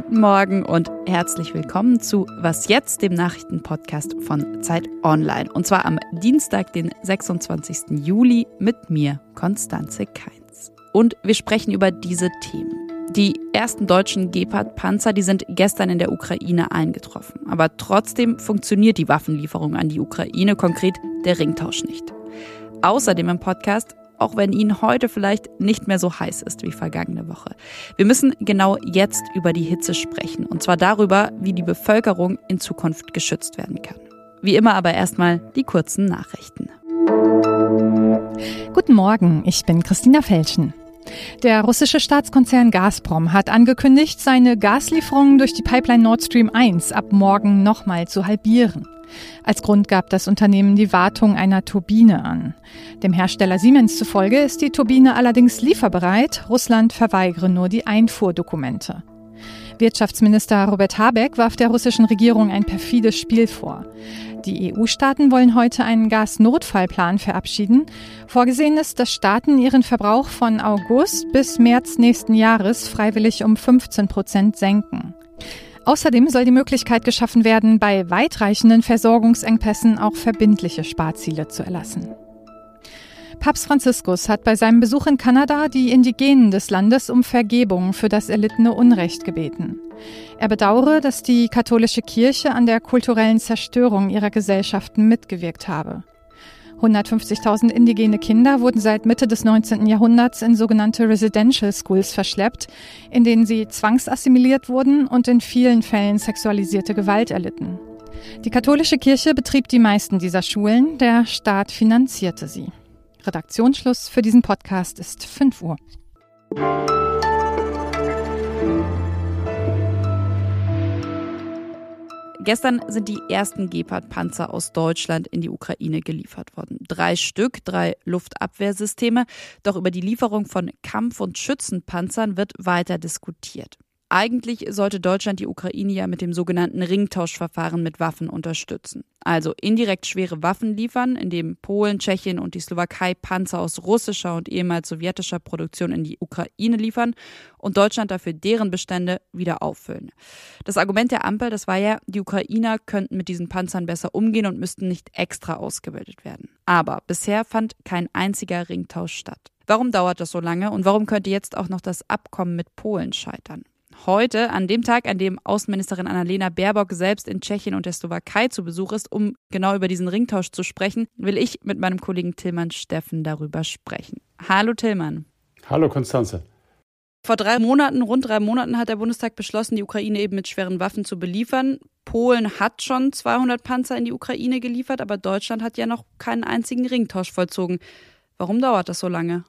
Guten Morgen und herzlich willkommen zu Was jetzt, dem Nachrichtenpodcast von Zeit Online. Und zwar am Dienstag, den 26. Juli, mit mir, Konstanze Keins. Und wir sprechen über diese Themen. Die ersten deutschen Gepard-Panzer, die sind gestern in der Ukraine eingetroffen. Aber trotzdem funktioniert die Waffenlieferung an die Ukraine, konkret der Ringtausch nicht. Außerdem im Podcast auch wenn Ihnen heute vielleicht nicht mehr so heiß ist wie vergangene Woche. Wir müssen genau jetzt über die Hitze sprechen, und zwar darüber, wie die Bevölkerung in Zukunft geschützt werden kann. Wie immer aber erstmal die kurzen Nachrichten. Guten Morgen, ich bin Christina Felschen. Der russische Staatskonzern Gazprom hat angekündigt, seine Gaslieferungen durch die Pipeline Nord Stream 1 ab morgen nochmal zu halbieren. Als Grund gab das Unternehmen die Wartung einer Turbine an. Dem Hersteller Siemens zufolge ist die Turbine allerdings lieferbereit, Russland verweigere nur die Einfuhrdokumente. Wirtschaftsminister Robert Habeck warf der russischen Regierung ein perfides Spiel vor. Die EU-Staaten wollen heute einen Gasnotfallplan verabschieden. Vorgesehen ist, dass Staaten ihren Verbrauch von August bis März nächsten Jahres freiwillig um 15 Prozent senken. Außerdem soll die Möglichkeit geschaffen werden, bei weitreichenden Versorgungsengpässen auch verbindliche Sparziele zu erlassen. Papst Franziskus hat bei seinem Besuch in Kanada die Indigenen des Landes um Vergebung für das erlittene Unrecht gebeten. Er bedauere, dass die katholische Kirche an der kulturellen Zerstörung ihrer Gesellschaften mitgewirkt habe. 150.000 indigene Kinder wurden seit Mitte des 19. Jahrhunderts in sogenannte Residential Schools verschleppt, in denen sie zwangsassimiliert wurden und in vielen Fällen sexualisierte Gewalt erlitten. Die katholische Kirche betrieb die meisten dieser Schulen, der Staat finanzierte sie. Redaktionsschluss für diesen Podcast ist 5 Uhr. Gestern sind die ersten Gepard-Panzer aus Deutschland in die Ukraine geliefert worden. Drei Stück, drei Luftabwehrsysteme. Doch über die Lieferung von Kampf- und Schützenpanzern wird weiter diskutiert. Eigentlich sollte Deutschland die Ukraine ja mit dem sogenannten Ringtauschverfahren mit Waffen unterstützen. Also indirekt schwere Waffen liefern, indem Polen, Tschechien und die Slowakei Panzer aus russischer und ehemals sowjetischer Produktion in die Ukraine liefern und Deutschland dafür deren Bestände wieder auffüllen. Das Argument der Ampel, das war ja, die Ukrainer könnten mit diesen Panzern besser umgehen und müssten nicht extra ausgebildet werden. Aber bisher fand kein einziger Ringtausch statt. Warum dauert das so lange und warum könnte jetzt auch noch das Abkommen mit Polen scheitern? Heute, an dem Tag, an dem Außenministerin Annalena Baerbock selbst in Tschechien und der Slowakei zu Besuch ist, um genau über diesen Ringtausch zu sprechen, will ich mit meinem Kollegen Tillmann Steffen darüber sprechen. Hallo Tillmann. Hallo Konstanze. Vor drei Monaten, rund drei Monaten, hat der Bundestag beschlossen, die Ukraine eben mit schweren Waffen zu beliefern. Polen hat schon 200 Panzer in die Ukraine geliefert, aber Deutschland hat ja noch keinen einzigen Ringtausch vollzogen. Warum dauert das so lange?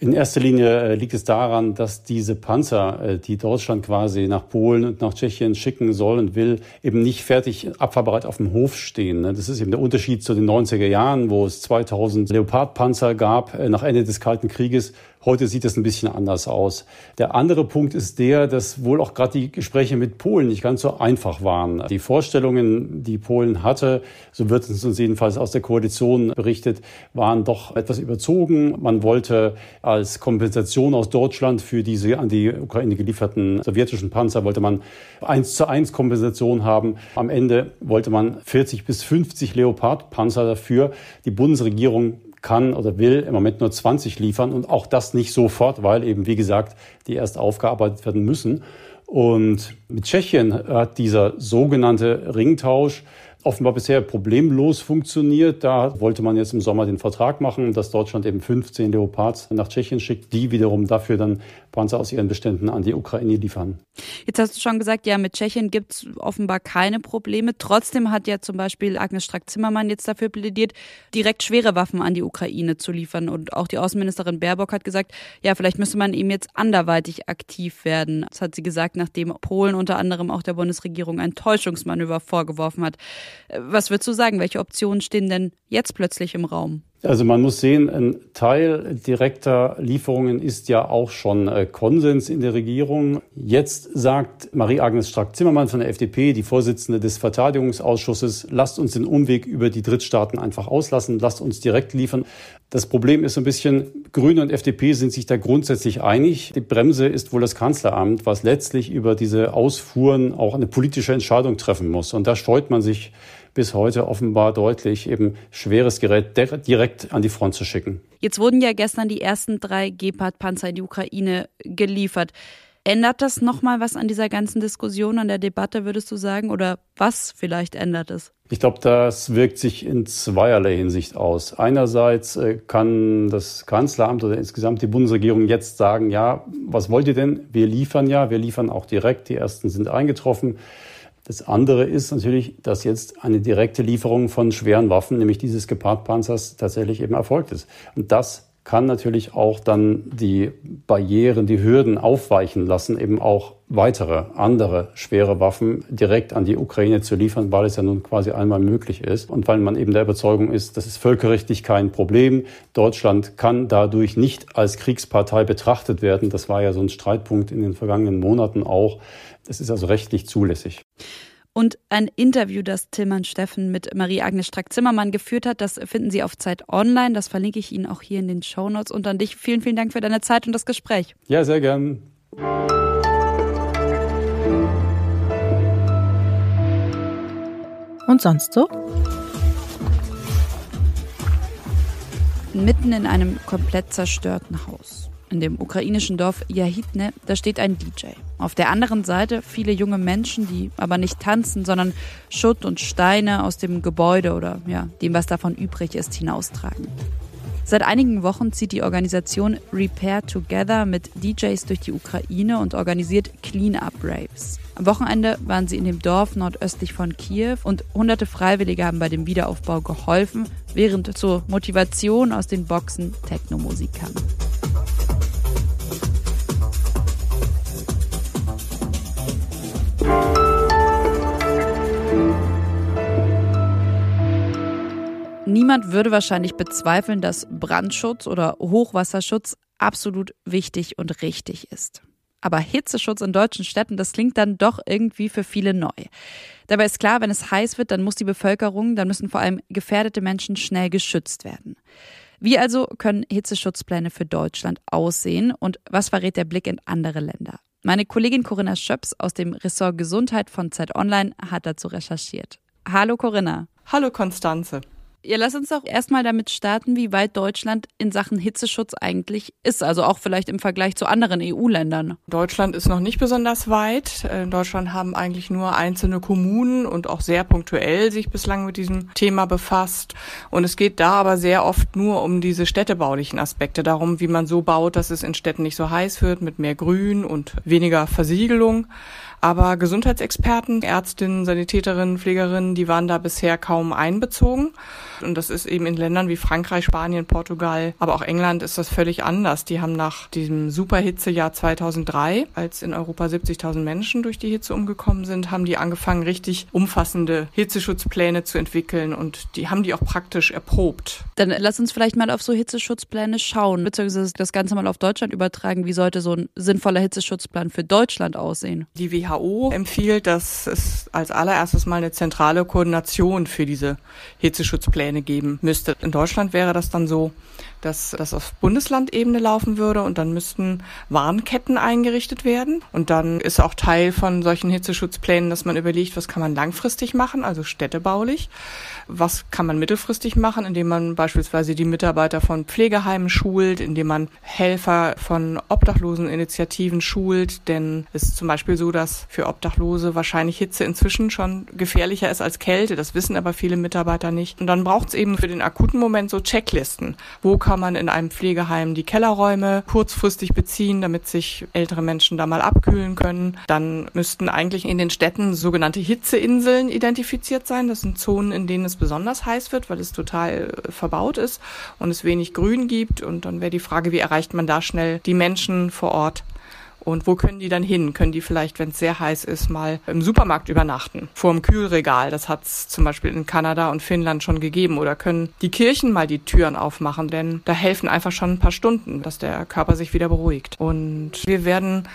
In erster Linie äh, liegt es daran, dass diese Panzer, äh, die Deutschland quasi nach Polen und nach Tschechien schicken soll und will, eben nicht fertig abfahrbereit auf dem Hof stehen. Ne? Das ist eben der Unterschied zu den 90er Jahren, wo es 2000 Leopardpanzer gab äh, nach Ende des Kalten Krieges. Heute sieht es ein bisschen anders aus. Der andere Punkt ist der, dass wohl auch gerade die Gespräche mit Polen nicht ganz so einfach waren. Die Vorstellungen, die Polen hatte, so wird es uns jedenfalls aus der Koalition berichtet, waren doch etwas überzogen. Man wollte als Kompensation aus Deutschland für diese an die Ukraine gelieferten sowjetischen Panzer wollte man eins zu eins Kompensation haben. Am Ende wollte man 40 bis 50 Leopard-Panzer dafür. Die Bundesregierung kann oder will im Moment nur 20 liefern und auch das nicht sofort, weil eben, wie gesagt, die erst aufgearbeitet werden müssen. Und mit Tschechien hat dieser sogenannte Ringtausch offenbar bisher problemlos funktioniert. Da wollte man jetzt im Sommer den Vertrag machen, dass Deutschland eben 15 Leopards nach Tschechien schickt, die wiederum dafür dann Panzer aus ihren Beständen an die Ukraine liefern. Jetzt hast du schon gesagt, ja, mit Tschechien gibt es offenbar keine Probleme. Trotzdem hat ja zum Beispiel Agnes Strack-Zimmermann jetzt dafür plädiert, direkt schwere Waffen an die Ukraine zu liefern. Und auch die Außenministerin Baerbock hat gesagt, ja, vielleicht müsste man eben jetzt anderweitig aktiv werden. Das hat sie gesagt, nachdem Polen unter anderem auch der Bundesregierung ein Täuschungsmanöver vorgeworfen hat. Was würdest du sagen? Welche Optionen stehen denn jetzt plötzlich im Raum? Also man muss sehen, ein Teil direkter Lieferungen ist ja auch schon äh, Konsens in der Regierung. Jetzt sagt Marie-Agnes Strack-Zimmermann von der FDP, die Vorsitzende des Verteidigungsausschusses, lasst uns den Umweg über die Drittstaaten einfach auslassen, lasst uns direkt liefern. Das Problem ist so ein bisschen, Grüne und FDP sind sich da grundsätzlich einig. Die Bremse ist wohl das Kanzleramt, was letztlich über diese Ausfuhren auch eine politische Entscheidung treffen muss. Und da scheut man sich bis heute offenbar deutlich, eben schweres Gerät direkt an die Front zu schicken. Jetzt wurden ja gestern die ersten drei Gepard-Panzer in die Ukraine geliefert. Ändert das nochmal was an dieser ganzen Diskussion, an der Debatte, würdest du sagen? Oder was vielleicht ändert es? Ich glaube, das wirkt sich in zweierlei Hinsicht aus. Einerseits äh, kann das Kanzleramt oder insgesamt die Bundesregierung jetzt sagen, ja, was wollt ihr denn? Wir liefern ja, wir liefern auch direkt, die ersten sind eingetroffen. Das andere ist natürlich, dass jetzt eine direkte Lieferung von schweren Waffen, nämlich dieses Gepard-Panzers, tatsächlich eben erfolgt ist. Und das kann natürlich auch dann die Barrieren, die Hürden aufweichen lassen, eben auch weitere, andere schwere Waffen direkt an die Ukraine zu liefern, weil es ja nun quasi einmal möglich ist und weil man eben der Überzeugung ist, das ist völkerrechtlich kein Problem. Deutschland kann dadurch nicht als Kriegspartei betrachtet werden. Das war ja so ein Streitpunkt in den vergangenen Monaten auch. Es ist also rechtlich zulässig. Und ein Interview, das Tillmann Steffen mit Marie-Agnes Strack-Zimmermann geführt hat, das finden Sie auf Zeit Online. Das verlinke ich Ihnen auch hier in den Show Notes. Und an dich vielen, vielen Dank für deine Zeit und das Gespräch. Ja, sehr gern. Und sonst so? Mitten in einem komplett zerstörten Haus in dem ukrainischen Dorf Yahitne, da steht ein DJ. Auf der anderen Seite viele junge Menschen, die aber nicht tanzen, sondern Schutt und Steine aus dem Gebäude oder ja, dem, was davon übrig ist, hinaustragen. Seit einigen Wochen zieht die Organisation Repair Together mit DJs durch die Ukraine und organisiert Clean-up-Raves. Am Wochenende waren sie in dem Dorf nordöstlich von Kiew und hunderte Freiwillige haben bei dem Wiederaufbau geholfen, während zur Motivation aus den Boxen Techno-Musik kam. Niemand würde wahrscheinlich bezweifeln, dass Brandschutz oder Hochwasserschutz absolut wichtig und richtig ist. Aber Hitzeschutz in deutschen Städten, das klingt dann doch irgendwie für viele neu. Dabei ist klar, wenn es heiß wird, dann muss die Bevölkerung, dann müssen vor allem gefährdete Menschen schnell geschützt werden. Wie also können Hitzeschutzpläne für Deutschland aussehen und was verrät der Blick in andere Länder? Meine Kollegin Corinna Schöps aus dem Ressort Gesundheit von Zeit Online hat dazu recherchiert. Hallo Corinna. Hallo Konstanze. Ja, lass uns doch erstmal damit starten, wie weit Deutschland in Sachen Hitzeschutz eigentlich ist, also auch vielleicht im Vergleich zu anderen EU-Ländern. Deutschland ist noch nicht besonders weit. Äh, in Deutschland haben eigentlich nur einzelne Kommunen und auch sehr punktuell sich bislang mit diesem Thema befasst. Und es geht da aber sehr oft nur um diese städtebaulichen Aspekte, darum, wie man so baut, dass es in Städten nicht so heiß wird, mit mehr Grün und weniger Versiegelung. Aber Gesundheitsexperten, Ärztinnen, Sanitäterinnen, Pflegerinnen, die waren da bisher kaum einbezogen. Und das ist eben in Ländern wie Frankreich, Spanien, Portugal, aber auch England ist das völlig anders. Die haben nach diesem Superhitzejahr 2003, als in Europa 70.000 Menschen durch die Hitze umgekommen sind, haben die angefangen, richtig umfassende Hitzeschutzpläne zu entwickeln und die haben die auch praktisch erprobt. Dann lass uns vielleicht mal auf so Hitzeschutzpläne schauen, beziehungsweise das Ganze mal auf Deutschland übertragen. Wie sollte so ein sinnvoller Hitzeschutzplan für Deutschland aussehen? Die WHO empfiehlt, dass es als allererstes mal eine zentrale Koordination für diese Hitzeschutzpläne geben müsste. In Deutschland wäre das dann so, dass das auf Bundeslandebene laufen würde und dann müssten Warnketten eingerichtet werden. Und dann ist auch Teil von solchen Hitzeschutzplänen, dass man überlegt, was kann man langfristig machen, also städtebaulich. Was kann man mittelfristig machen, indem man beispielsweise die Mitarbeiter von Pflegeheimen schult, indem man Helfer von Obdachloseninitiativen schult. Denn es ist zum Beispiel so, dass für Obdachlose wahrscheinlich Hitze inzwischen schon gefährlicher ist als Kälte. Das wissen aber viele Mitarbeiter nicht. Und dann braucht es eben für den akuten Moment so Checklisten. Wo kann man in einem Pflegeheim die Kellerräume kurzfristig beziehen, damit sich ältere Menschen da mal abkühlen können. Dann müssten eigentlich in den Städten sogenannte Hitzeinseln identifiziert sein. Das sind Zonen, in denen es besonders heiß wird, weil es total äh, verbaut ist und es wenig Grün gibt. Und dann wäre die Frage, wie erreicht man da schnell die Menschen vor Ort? Und wo können die dann hin? Können die vielleicht, wenn es sehr heiß ist, mal im Supermarkt übernachten? Vor dem Kühlregal. Das hat es zum Beispiel in Kanada und Finnland schon gegeben. Oder können die Kirchen mal die Türen aufmachen? Denn da helfen einfach schon ein paar Stunden, dass der Körper sich wieder beruhigt. Und wir werden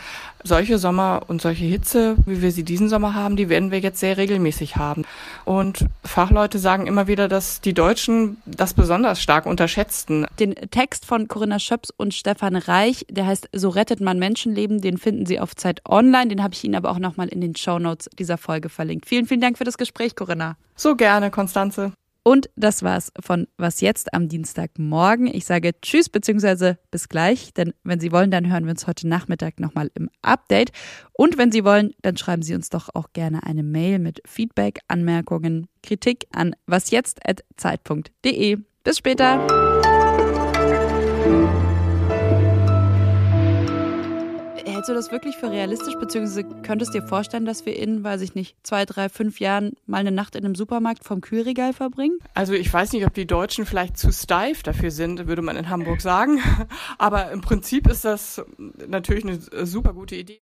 solche Sommer und solche Hitze, wie wir sie diesen Sommer haben, die werden wir jetzt sehr regelmäßig haben. Und Fachleute sagen immer wieder, dass die Deutschen das besonders stark unterschätzten. Den Text von Corinna Schöps und Stefan Reich, der heißt So rettet man Menschenleben, den finden Sie auf Zeit Online. Den habe ich Ihnen aber auch nochmal in den Shownotes dieser Folge verlinkt. Vielen, vielen Dank für das Gespräch, Corinna. So gerne, Konstanze. Und das war's von Was jetzt am Dienstagmorgen. Ich sage Tschüss bzw. bis gleich, denn wenn Sie wollen, dann hören wir uns heute Nachmittag nochmal im Update. Und wenn Sie wollen, dann schreiben Sie uns doch auch gerne eine Mail mit Feedback, Anmerkungen, Kritik an wasjetzt.zeit.de. Bis später. Das wirklich für realistisch, beziehungsweise könntest du dir vorstellen, dass wir in, weiß ich nicht, zwei, drei, fünf Jahren mal eine Nacht in einem Supermarkt vom Kühlregal verbringen? Also ich weiß nicht, ob die Deutschen vielleicht zu steif dafür sind, würde man in Hamburg sagen. Aber im Prinzip ist das natürlich eine super gute Idee.